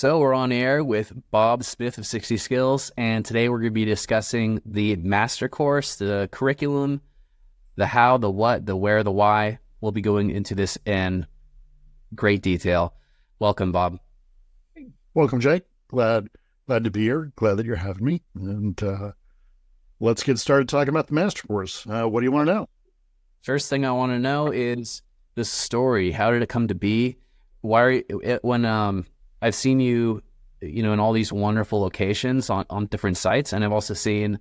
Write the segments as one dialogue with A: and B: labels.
A: So we're on air with Bob Smith of 60 Skills, and today we're going to be discussing the master course, the curriculum, the how, the what, the where, the why. We'll be going into this in great detail. Welcome, Bob.
B: Welcome, Jake. Glad glad to be here. Glad that you're having me. And uh, let's get started talking about the master course. Uh, what do you want to know?
A: First thing I want to know is the story. How did it come to be? Why are you, when um I've seen you, you know, in all these wonderful locations on, on different sites, and I've also seen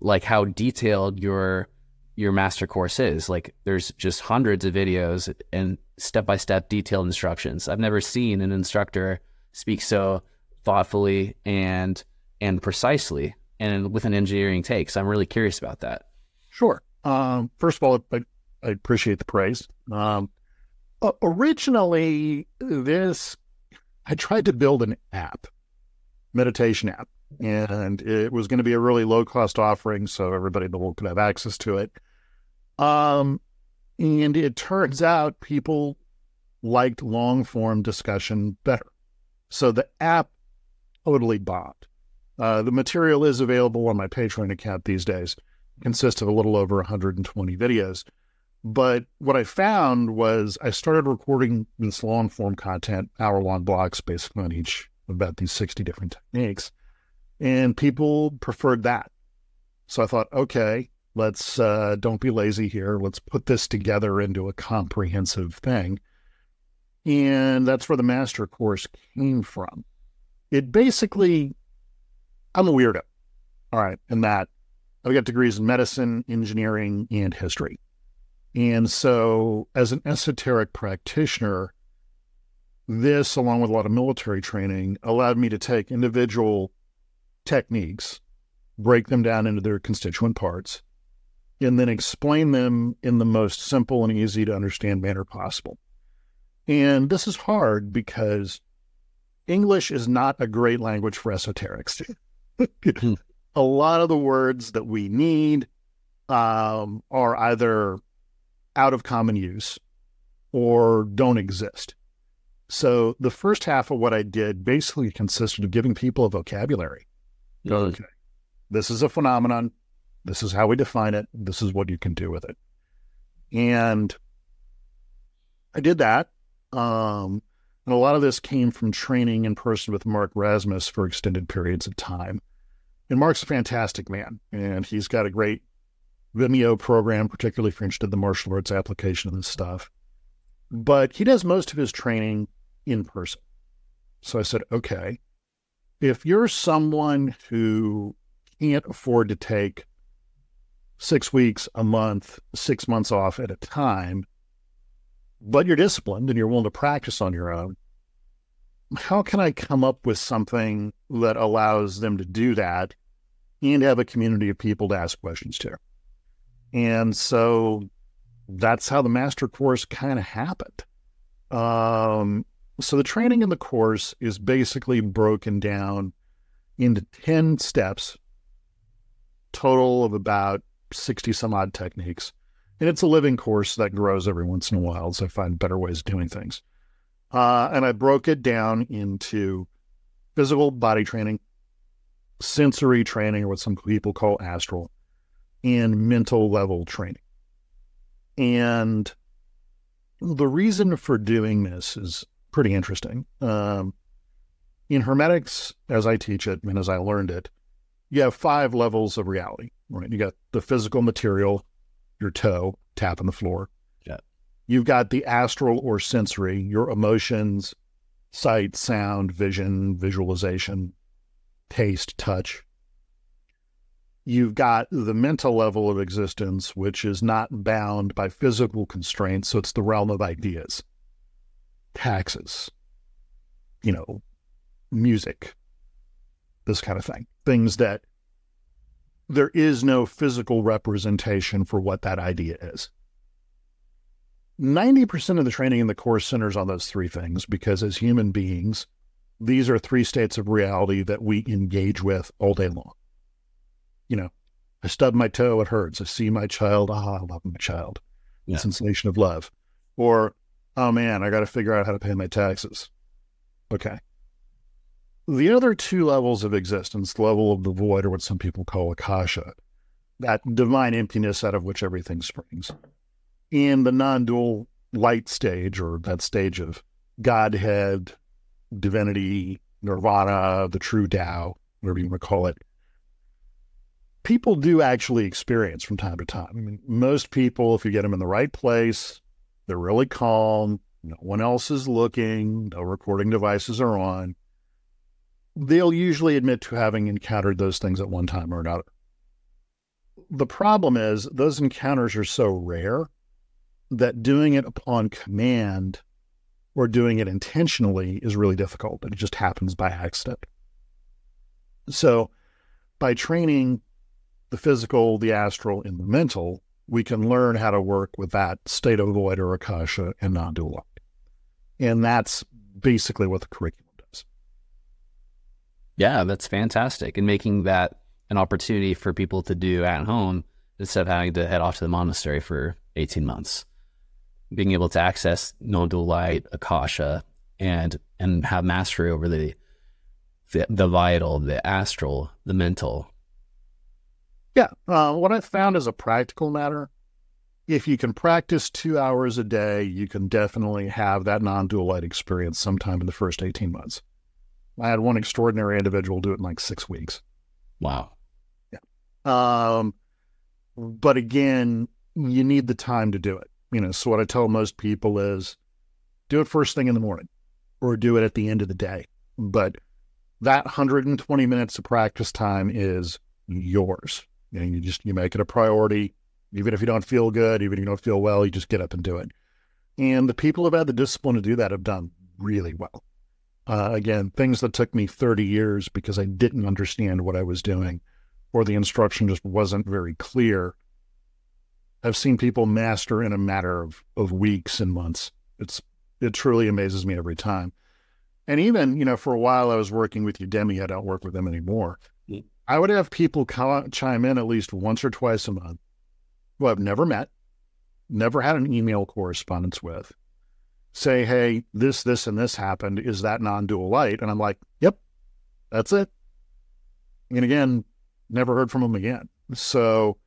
A: like how detailed your your master course is. Like there's just hundreds of videos and step by step detailed instructions. I've never seen an instructor speak so thoughtfully and and precisely and with an engineering take. So I'm really curious about that.
B: Sure. Um, first of all, I, I appreciate the praise. Um, originally, this I tried to build an app, meditation app, and it was going to be a really low cost offering, so everybody in the world could have access to it. Um, and it turns out people liked long form discussion better. So the app totally bombed. Uh, the material is available on my Patreon account these days. It consists of a little over 120 videos. But what I found was I started recording this long form content, hour long blocks, basically on each about these 60 different techniques. And people preferred that. So I thought, okay, let's uh, don't be lazy here. Let's put this together into a comprehensive thing. And that's where the master course came from. It basically, I'm a weirdo. All right. And that I've got degrees in medicine, engineering, and history. And so, as an esoteric practitioner, this, along with a lot of military training, allowed me to take individual techniques, break them down into their constituent parts, and then explain them in the most simple and easy to understand manner possible. And this is hard because English is not a great language for esoterics. Hmm. a lot of the words that we need um, are either out of common use or don't exist. So the first half of what I did basically consisted of giving people a vocabulary. Mm. Okay. This is a phenomenon. This is how we define it. This is what you can do with it. And I did that. Um, and a lot of this came from training in person with Mark Rasmus for extended periods of time. And Mark's a fantastic man, and he's got a great Vimeo program, particularly if you're interested in the martial arts application of this stuff. But he does most of his training in person. So I said, okay, if you're someone who can't afford to take six weeks, a month, six months off at a time, but you're disciplined and you're willing to practice on your own, how can I come up with something that allows them to do that and have a community of people to ask questions to? And so that's how the master course kind of happened. Um, so the training in the course is basically broken down into 10 steps, total of about 60 some odd techniques. And it's a living course that grows every once in a while as I find better ways of doing things. Uh, and I broke it down into physical body training, sensory training, or what some people call astral, and mental level training. And the reason for doing this is pretty interesting. Um, in Hermetics, as I teach it and as I learned it, you have five levels of reality, right? You got the physical material, your toe tapping the floor.
A: Yeah.
B: You've got the astral or sensory, your emotions, sight, sound, vision, visualization, taste, touch you've got the mental level of existence, which is not bound by physical constraints. So it's the realm of ideas, taxes, you know, music, this kind of thing. Things that there is no physical representation for what that idea is. 90% of the training in the course centers on those three things because as human beings, these are three states of reality that we engage with all day long you know, I stub my toe, it hurts. I see my child, ah, I love my child. Yeah. The sensation of love. Or, oh man, I got to figure out how to pay my taxes. Okay. The other two levels of existence, the level of the void, or what some people call akasha, that divine emptiness out of which everything springs, and the non dual light stage, or that stage of Godhead, divinity, nirvana, the true Tao, whatever you want to call it, people do actually experience from time to time. I mean, most people, if you get them in the right place, they're really calm, no one else is looking, no recording devices are on, they'll usually admit to having encountered those things at one time or another. The problem is, those encounters are so rare that doing it upon command or doing it intentionally is really difficult. It just happens by accident. So, by training the physical, the astral, and the mental, we can learn how to work with that state of void or akasha and non dual. And that's basically what the curriculum does.
A: Yeah, that's fantastic. And making that an opportunity for people to do at home instead of having to head off to the monastery for 18 months. Being able to access non dual light, akasha, and and have mastery over the, the the vital, the astral, the mental,
B: yeah. Uh, what I found as a practical matter, if you can practice two hours a day, you can definitely have that non dual light experience sometime in the first 18 months. I had one extraordinary individual do it in like six weeks.
A: Wow.
B: Yeah. Um, but again, you need the time to do it. You know, so what I tell most people is do it first thing in the morning or do it at the end of the day. But that 120 minutes of practice time is yours. Know, you just you make it a priority, even if you don't feel good, even if you don't feel well, you just get up and do it. And the people who've had the discipline to do that have done really well. Uh, again, things that took me 30 years because I didn't understand what I was doing, or the instruction just wasn't very clear. I've seen people master in a matter of, of weeks and months. It's it truly amazes me every time. And even, you know, for a while I was working with Udemy. I don't work with them anymore. I would have people chime in at least once or twice a month who I've never met, never had an email correspondence with, say, hey, this, this, and this happened. Is that non dual light? And I'm like, yep, that's it. And again, never heard from them again. So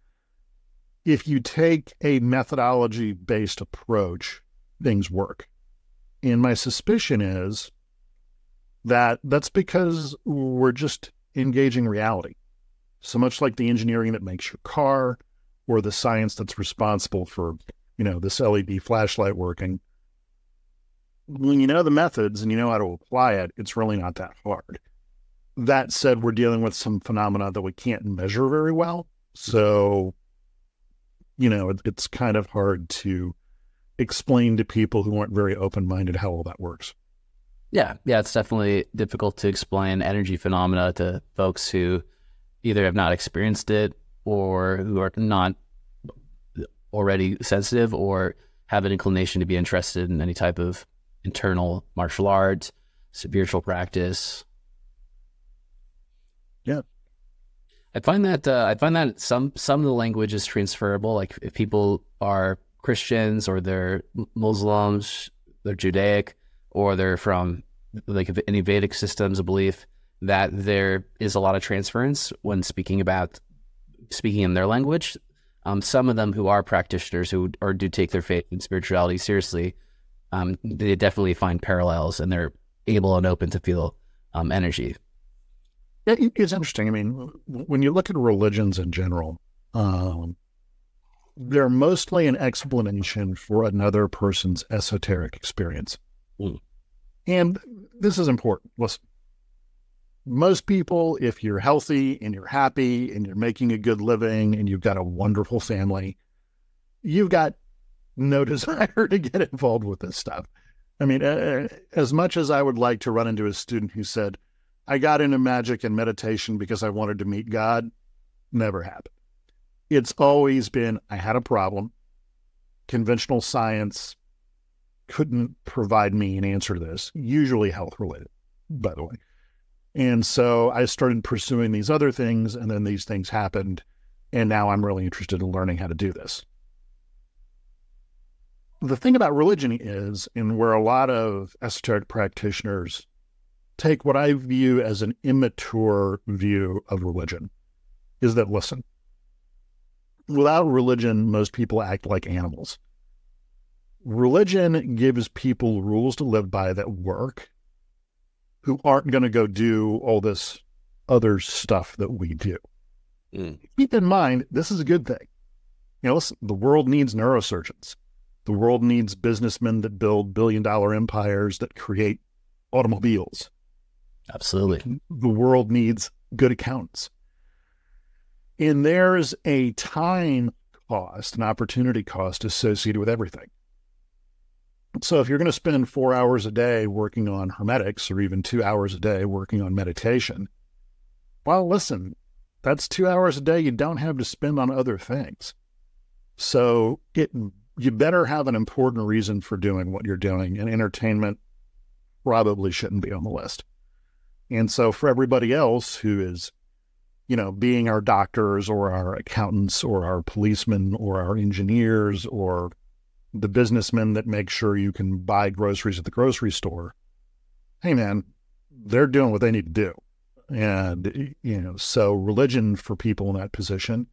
B: if you take a methodology based approach, things work. And my suspicion is that that's because we're just engaging reality. So much like the engineering that makes your car or the science that's responsible for, you know, this LED flashlight working. When you know the methods and you know how to apply it, it's really not that hard. That said, we're dealing with some phenomena that we can't measure very well. So, you know, it's kind of hard to explain to people who aren't very open minded how all that works.
A: Yeah, yeah, it's definitely difficult to explain energy phenomena to folks who either have not experienced it or who are not already sensitive or have an inclination to be interested in any type of internal martial arts, spiritual practice.
B: Yeah.
A: I find that uh, I find that some some of the language is transferable. Like if people are Christians or they're Muslims, they're Judaic, or they're from like any Vedic systems of belief that there is a lot of transference when speaking about speaking in their language. Um, some of them who are practitioners who or do take their faith and spirituality seriously, um, they definitely find parallels and they're able and open to feel um, energy.
B: It's interesting. I mean, when you look at religions in general, um, they're mostly an explanation for another person's esoteric experience. Mm. And this is important. Listen, most people, if you're healthy and you're happy and you're making a good living and you've got a wonderful family, you've got no desire to get involved with this stuff. I mean, as much as I would like to run into a student who said, I got into magic and meditation because I wanted to meet God, never happened. It's always been, I had a problem. Conventional science couldn't provide me an answer to this, usually health related, by the way. And so I started pursuing these other things, and then these things happened. And now I'm really interested in learning how to do this. The thing about religion is, and where a lot of esoteric practitioners take what I view as an immature view of religion is that, listen, without religion, most people act like animals. Religion gives people rules to live by that work who aren't going to go do all this other stuff that we do. Mm. Keep in mind, this is a good thing. You know, listen, the world needs neurosurgeons. The world needs businessmen that build billion dollar empires that create automobiles.
A: Absolutely.
B: The world needs good accountants. And there's a time cost, an opportunity cost associated with everything. So if you're going to spend four hours a day working on hermetics or even two hours a day working on meditation, well, listen, that's two hours a day you don't have to spend on other things. So it you better have an important reason for doing what you're doing, and entertainment probably shouldn't be on the list. And so for everybody else who is, you know, being our doctors or our accountants or our policemen or our engineers or the businessmen that make sure you can buy groceries at the grocery store, hey man, they're doing what they need to do. And, you know, so religion for people in that position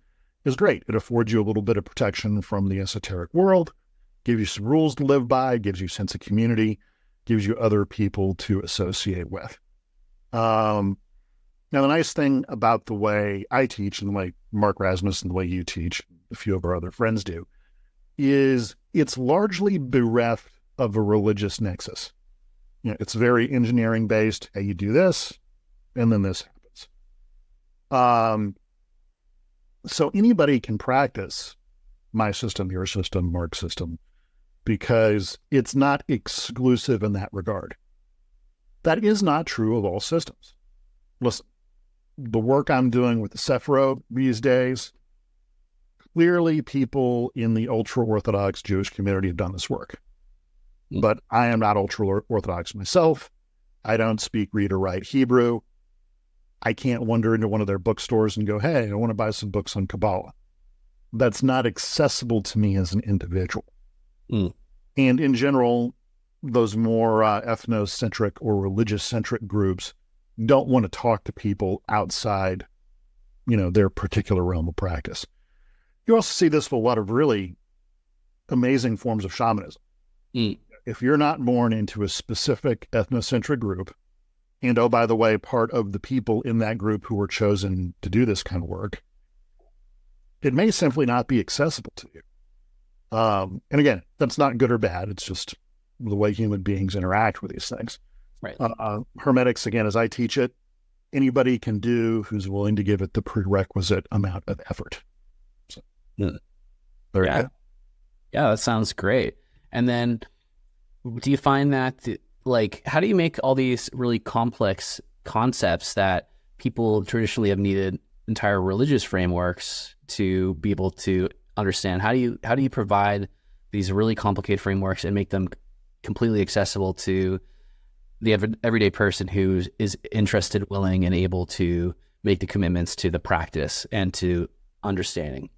B: is great. It affords you a little bit of protection from the esoteric world, gives you some rules to live by, gives you a sense of community, gives you other people to associate with. Um, now, the nice thing about the way I teach and the way Mark Rasmus and the way you teach, a few of our other friends do, is it's largely bereft of a religious nexus. You know, it's very engineering based. Hey, you do this, and then this happens. Um, so anybody can practice my system, your system, Mark's system, because it's not exclusive in that regard. That is not true of all systems. Listen, the work I'm doing with the Sephirot these days, clearly people in the ultra Orthodox Jewish community have done this work. Mm. But I am not ultra Orthodox myself. I don't speak, read, or write Hebrew. I can't wander into one of their bookstores and go, hey, I want to buy some books on Kabbalah. That's not accessible to me as an individual. Mm. And in general, those more uh, ethnocentric or religious centric groups don't want to talk to people outside, you know, their particular realm of practice. You also see this with a lot of really amazing forms of shamanism. Mm. If you're not born into a specific ethnocentric group, and oh, by the way, part of the people in that group who were chosen to do this kind of work, it may simply not be accessible to you. Um, and again, that's not good or bad. It's just the way human beings interact with these things.
A: Right.
B: Uh, uh, hermetics, again, as I teach it, anybody can do who's willing to give it the prerequisite amount of effort.
A: Yeah. Yeah, that sounds great. And then do you find that like how do you make all these really complex concepts that people traditionally have needed entire religious frameworks to be able to understand how do you how do you provide these really complicated frameworks and make them completely accessible to the everyday person who is interested willing and able to make the commitments to the practice and to understanding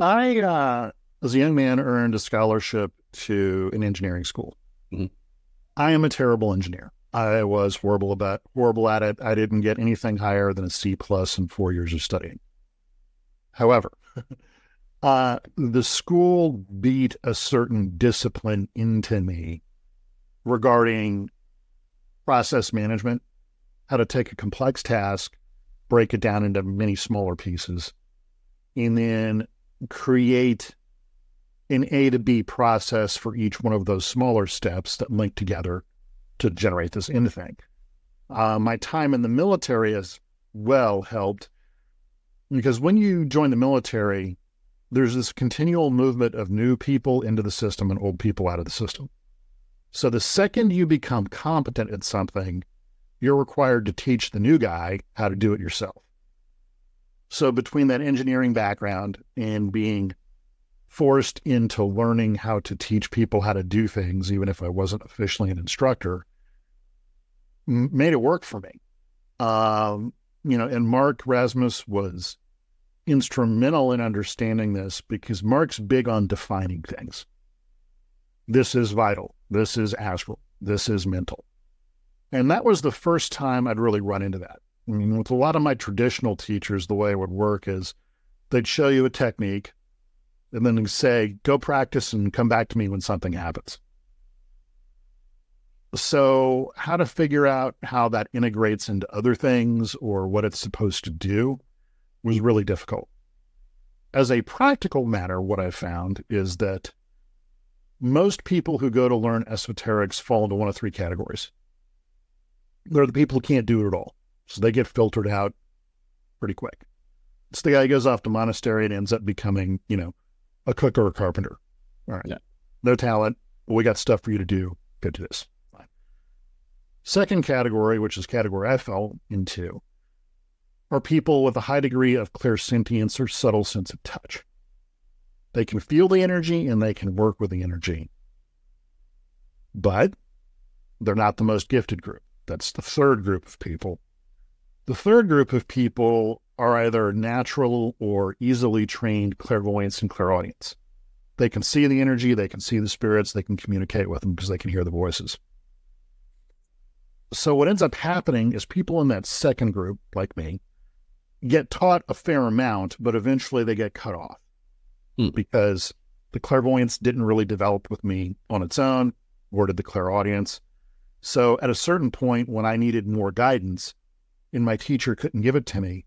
B: i uh, as a young man earned a scholarship to an engineering school mm-hmm. I am a terrible engineer. I was horrible about horrible at it. I didn't get anything higher than a C plus in four years of studying. However, uh, the school beat a certain discipline into me regarding process management, how to take a complex task, break it down into many smaller pieces, and then create an A to B process for each one of those smaller steps that link together to generate this end thing. Uh, my time in the military as well helped because when you join the military, there's this continual movement of new people into the system and old people out of the system. So the second you become competent at something, you're required to teach the new guy how to do it yourself. So between that engineering background and being forced into learning how to teach people how to do things, even if I wasn't officially an instructor, m- made it work for me. Um, you know, and Mark Rasmus was instrumental in understanding this because Mark's big on defining things. This is vital. This is astral. This is mental. And that was the first time I'd really run into that. I mean, with a lot of my traditional teachers, the way it would work is they'd show you a technique and then say, go practice and come back to me when something happens. So, how to figure out how that integrates into other things or what it's supposed to do was really difficult. As a practical matter, what I found is that most people who go to learn esoterics fall into one of three categories. They're the people who can't do it at all. So they get filtered out pretty quick. It's the guy who goes off to monastery and ends up becoming, you know, a cook or a carpenter. All right. Yeah. No talent. But we got stuff for you to do. Go do this. Fine. Second category, which is category I fell into, are people with a high degree of clairsentience or subtle sense of touch. They can feel the energy and they can work with the energy. But they're not the most gifted group. That's the third group of people. The third group of people are either natural or easily trained clairvoyants and clairaudience. They can see the energy, they can see the spirits, they can communicate with them because they can hear the voices. So, what ends up happening is people in that second group, like me, get taught a fair amount, but eventually they get cut off hmm. because the clairvoyance didn't really develop with me on its own, or did the clairaudience. So, at a certain point, when I needed more guidance and my teacher couldn't give it to me,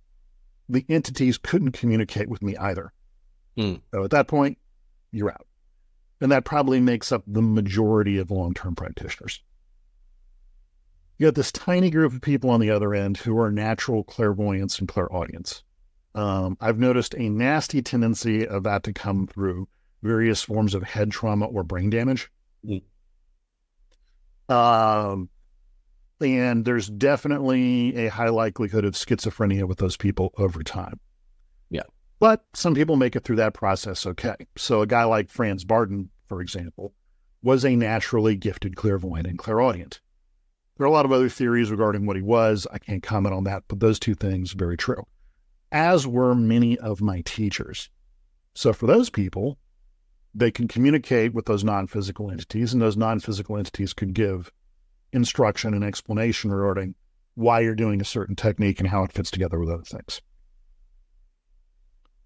B: the entities couldn't communicate with me either. Hmm. So, at that point, you're out. And that probably makes up the majority of long term practitioners. You got this tiny group of people on the other end who are natural clairvoyants and clairaudience. Um, I've noticed a nasty tendency of that to come through various forms of head trauma or brain damage. Mm. Um, and there's definitely a high likelihood of schizophrenia with those people over time.
A: Yeah.
B: But some people make it through that process okay. So a guy like Franz Bardon, for example, was a naturally gifted clairvoyant and clairaudient. There are a lot of other theories regarding what he was. I can't comment on that, but those two things very true. As were many of my teachers. So for those people, they can communicate with those non-physical entities, and those non-physical entities could give instruction and explanation regarding why you're doing a certain technique and how it fits together with other things.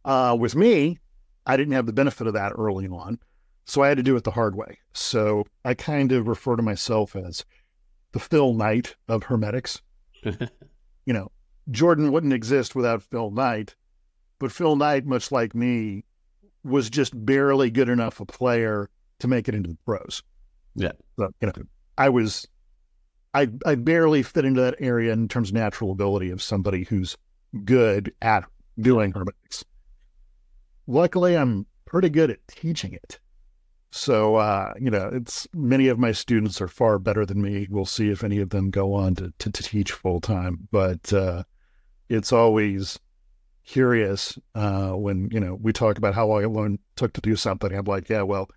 B: Uh, with me, I didn't have the benefit of that early on, so I had to do it the hard way. So I kind of refer to myself as the Phil Knight of Hermetics. you know, Jordan wouldn't exist without Phil Knight, but Phil Knight, much like me, was just barely good enough a player to make it into the pros.
A: Yeah.
B: So, you know, I was, I, I barely fit into that area in terms of natural ability of somebody who's good at doing hermetics. Luckily, I'm pretty good at teaching it. So, uh, you know, it's many of my students are far better than me. We'll see if any of them go on to, to, to teach full time. But uh, it's always curious uh, when, you know, we talk about how long it took to do something. I'm like, yeah, well,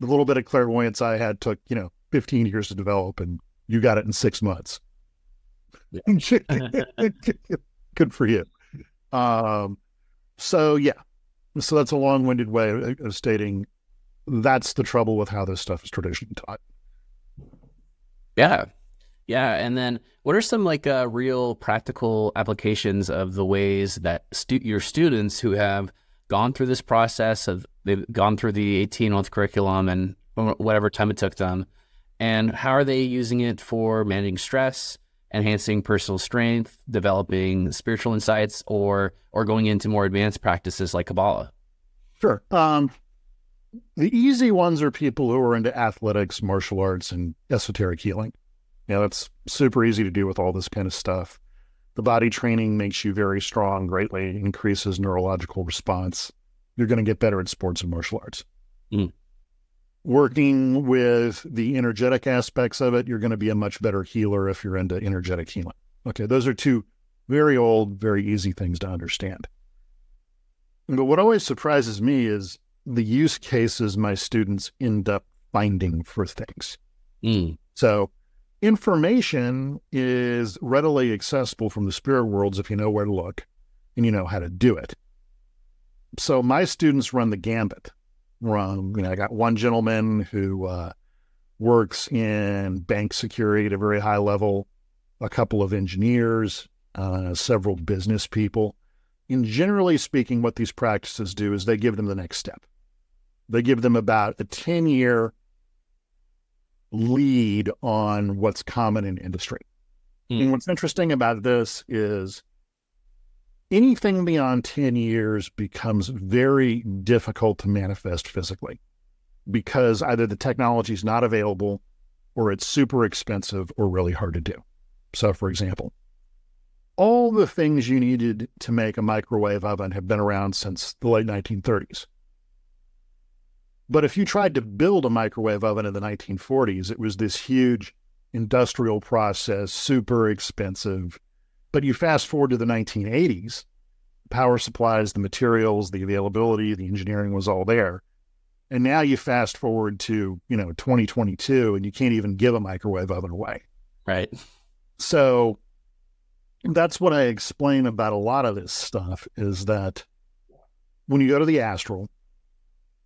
B: the little bit of clairvoyance I had took, you know, 15 years to develop, and you got it in six months. Good for you. Um, so, yeah. So that's a long winded way of stating that's the trouble with how this stuff is traditionally taught.
A: Yeah. Yeah. And then what are some like uh, real practical applications of the ways that stu- your students who have gone through this process of they've gone through the 18 month curriculum and whatever time it took them and how are they using it for managing stress enhancing personal strength developing spiritual insights or or going into more advanced practices like kabbalah
B: sure um, the easy ones are people who are into athletics, martial arts, and esoteric healing. You know, it's super easy to do with all this kind of stuff. The body training makes you very strong, greatly increases neurological response. You're going to get better at sports and martial arts. Mm. Working with the energetic aspects of it, you're going to be a much better healer if you're into energetic healing. Okay, those are two very old, very easy things to understand. But what always surprises me is the use cases my students end up finding for things. Mm. So, information is readily accessible from the spirit worlds if you know where to look and you know how to do it. So, my students run the gambit. You know, I got one gentleman who uh, works in bank security at a very high level, a couple of engineers, uh, several business people. And generally speaking, what these practices do is they give them the next step. They give them about a 10 year lead on what's common in industry. Mm. And what's interesting about this is anything beyond 10 years becomes very difficult to manifest physically because either the technology is not available or it's super expensive or really hard to do. So, for example, all the things you needed to make a microwave oven have been around since the late 1930s. But if you tried to build a microwave oven in the 1940s, it was this huge industrial process, super expensive. But you fast forward to the 1980s, power supplies, the materials, the availability, the engineering was all there. And now you fast forward to, you know, 2022 and you can't even give a microwave oven away.
A: Right.
B: So that's what I explain about a lot of this stuff is that when you go to the astral,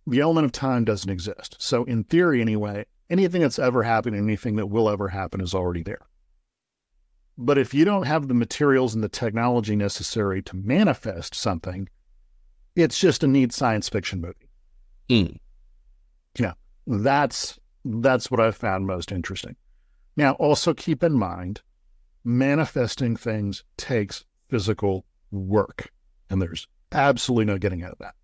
B: the element of time doesn't exist. So in theory anyway, anything that's ever happened, anything that will ever happen is already there. But if you don't have the materials and the technology necessary to manifest something, it's just a neat science fiction movie.
A: Mm.
B: Yeah, that's that's what I found most interesting. Now, also keep in mind, manifesting things takes physical work, and there's absolutely no getting out of that.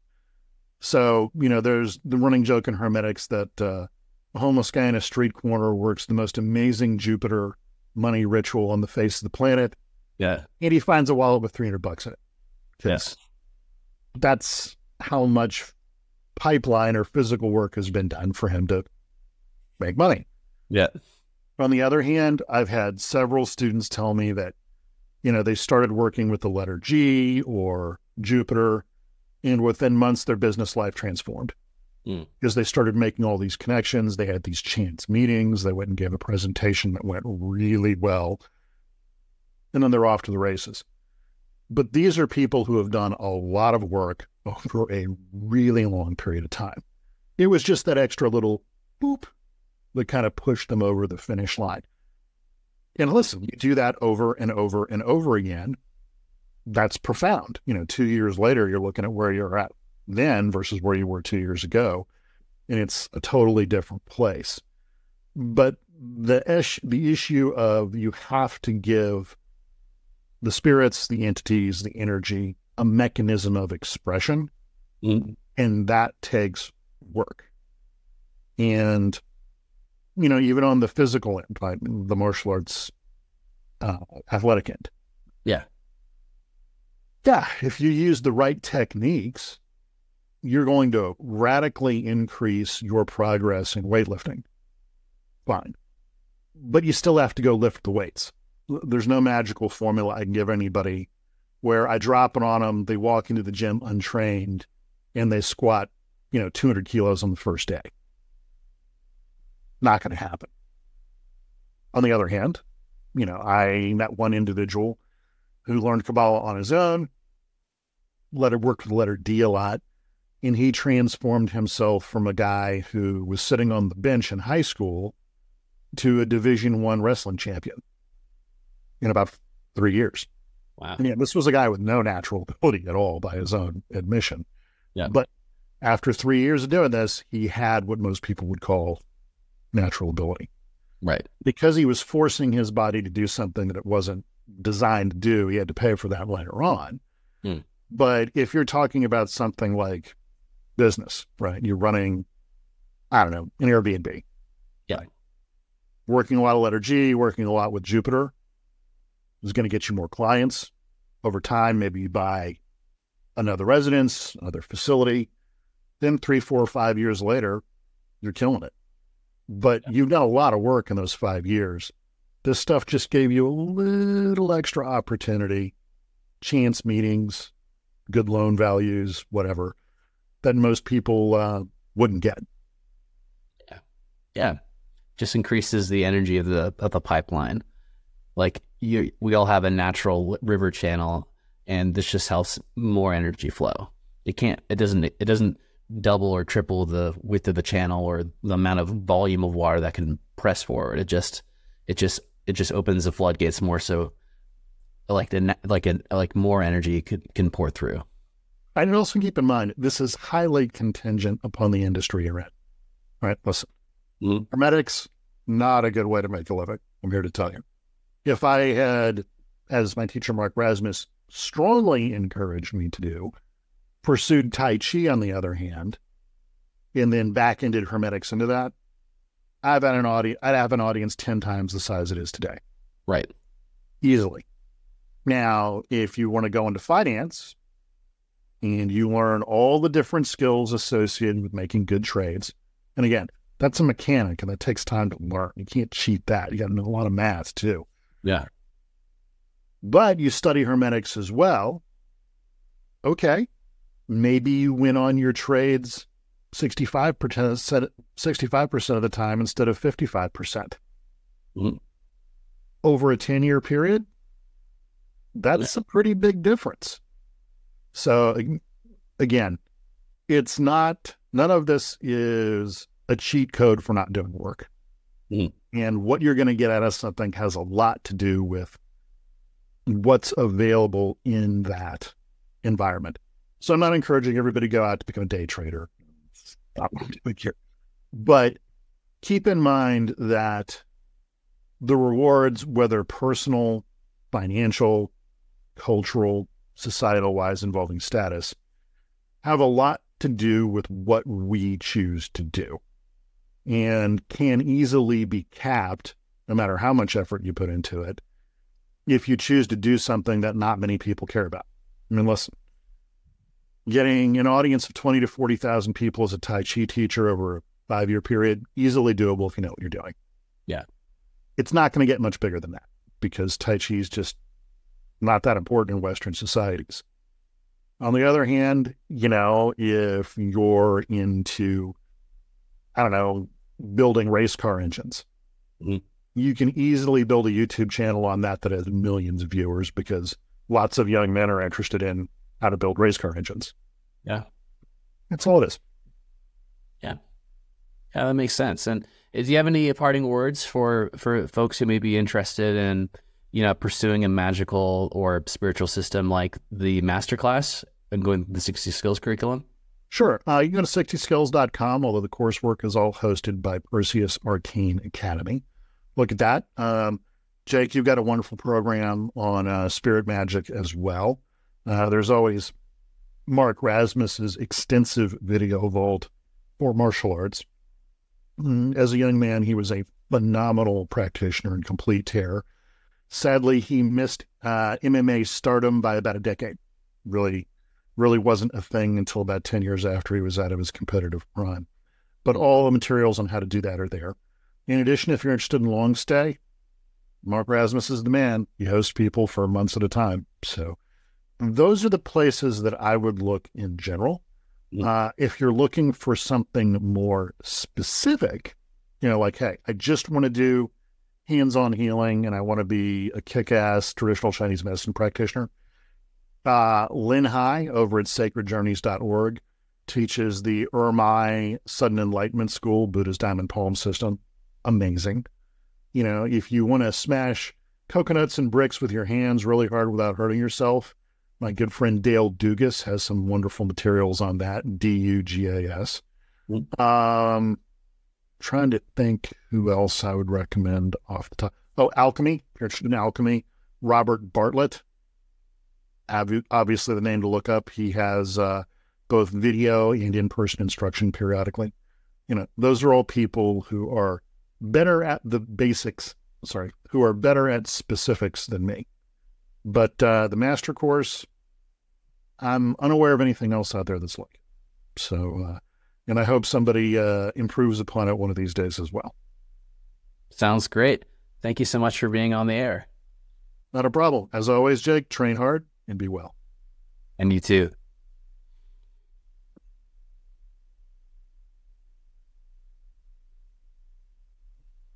B: So, you know, there's the running joke in Hermetics that uh, a homeless guy in a street corner works the most amazing Jupiter money ritual on the face of the planet.
A: Yeah.
B: And he finds a wallet with 300 bucks in it.
A: Yes.
B: That's how much pipeline or physical work has been done for him to make money.
A: Yeah.
B: On the other hand, I've had several students tell me that, you know, they started working with the letter G or Jupiter, and within months, their business life transformed mm. they started making all these connections. They had these chance meetings. They went and gave a presentation that went really well. And then they're off to the races. But these are people who have done a lot of work over a really long period of time. It was just that extra little boop that kind of pushed them over the finish line. And listen, you do that over and over and over again. That's profound. You know, two years later, you're looking at where you're at then versus where you were two years ago. And it's a totally different place. But the ish, the issue of you have to give the spirits, the entities, the energy a mechanism of expression,
A: mm-hmm.
B: and that takes work. And you know, even on the physical end, like the martial arts, uh, athletic end,
A: yeah,
B: yeah. If you use the right techniques, you're going to radically increase your progress in weightlifting. Fine. But you still have to go lift the weights. There's no magical formula I can give anybody where I drop it on them, they walk into the gym untrained, and they squat, you know, 200 kilos on the first day. Not going to happen. On the other hand, you know, I met one individual who learned Kabbalah on his own, let it work with the letter D a lot, and he transformed himself from a guy who was sitting on the bench in high school to a division one wrestling champion in about three years.
A: Wow.
B: Yeah this was a guy with no natural ability at all by his own admission.
A: Yeah.
B: But after three years of doing this he had what most people would call natural ability.
A: Right.
B: Because he was forcing his body to do something that it wasn't designed to do he had to pay for that later on.
A: Hmm.
B: but if you're talking about something like business, right? You're running, I don't know, an Airbnb.
A: Yeah.
B: Working a lot of letter G, working a lot with Jupiter is going to get you more clients over time. Maybe you buy another residence, another facility. Then three, four, five years later, you're killing it. But yeah. you've done a lot of work in those five years. This stuff just gave you a little extra opportunity, chance meetings, good loan values, whatever that most people uh, wouldn't get.
A: Yeah, yeah, just increases the energy of the of the pipeline. Like you, we all have a natural river channel, and this just helps more energy flow. It can't. It doesn't. It doesn't double or triple the width of the channel or the amount of volume of water that can press forward. It just it just it just opens the floodgates more so like the like a like more energy could, can pour through.
B: And also keep in mind this is highly contingent upon the industry you're in. All right, listen. Mm-hmm. Hermetics, not a good way to make a living. I'm here to tell you. If I had, as my teacher Mark Rasmus strongly encouraged me to do, pursued Tai Chi on the other hand, and then back ended Hermetics into that, I've had an audience I'd have an audience ten times the size it is today.
A: Right.
B: Easily. Now, if you want to go into finance and you learn all the different skills associated with making good trades, and again, that's a mechanic and that takes time to learn. You can't cheat that. You got to know a lot of math too.
A: Yeah.
B: But you study hermetics as well. Okay. Maybe you win on your trades 65%, 65% of the time instead of 55%. percent mm hmm Over a 10 year period, that's yeah. a pretty big difference. So, again, it's not, none of this is a cheat code for not doing work. Mm. And what you're going to get out of something has a lot to do with what's available in that environment. So I'm not encouraging everybody to go out to become a day trader. Stop here. But keep in mind that the rewards, whether personal, financial, cultural, societal wise, involving status, have a lot to do with what we choose to do and can easily be capped, no matter how much effort you put into it, if you choose to do something that not many people care about. I mean, listen, getting an audience of 20 to 40,000 people as a Tai Chi teacher over a five year period, easily doable if you know what you're doing.
A: Yeah.
B: It's not going to get much bigger than that because Tai Chi is just not that important in Western societies. On the other hand, you know, if you're into, I don't know, building race car engines. Mm-hmm. You can easily build a YouTube channel on that that has millions of viewers because lots of young men are interested in how to build race car engines.
A: Yeah.
B: That's all it is.
A: Yeah. Yeah, that makes sense. And do you have any parting words for for folks who may be interested in, you know, pursuing a magical or spiritual system like the masterclass and going the 60 skills curriculum?
B: Sure. Uh, you can go to 60skills.com, although the coursework is all hosted by Perseus Arcane Academy. Look at that. Um, Jake, you've got a wonderful program on uh, spirit magic as well. Uh, there's always Mark Rasmus's extensive video vault for martial arts. Mm, as a young man, he was a phenomenal practitioner and complete terror. Sadly, he missed uh, MMA stardom by about a decade. Really really wasn't a thing until about 10 years after he was out of his competitive prime. But all the materials on how to do that are there. In addition, if you're interested in long stay, Mark Rasmus is the man. He hosts people for months at a time. So those are the places that I would look in general. Mm. Uh, if you're looking for something more specific, you know, like, hey, I just want to do hands on healing and I want to be a kick ass traditional Chinese medicine practitioner, uh, Lin Hai over at sacredjourneys.org teaches the Ermai Sudden Enlightenment School, Buddha's Diamond Palm System. Amazing. You know, if you want to smash coconuts and bricks with your hands really hard without hurting yourself, my good friend Dale Dugas has some wonderful materials on that. D U G A S. Mm-hmm. Um, trying to think who else I would recommend off the top. Oh, alchemy. In alchemy, Robert Bartlett obviously the name to look up. He has uh, both video and in-person instruction periodically. You know, those are all people who are better at the basics. Sorry, who are better at specifics than me. But uh, the master course, I'm unaware of anything else out there that's like. So, uh, and I hope somebody uh, improves upon it one of these days as well.
A: Sounds great. Thank you so much for being on the air.
B: Not a problem. As always, Jake, train hard and be well.
A: And you too.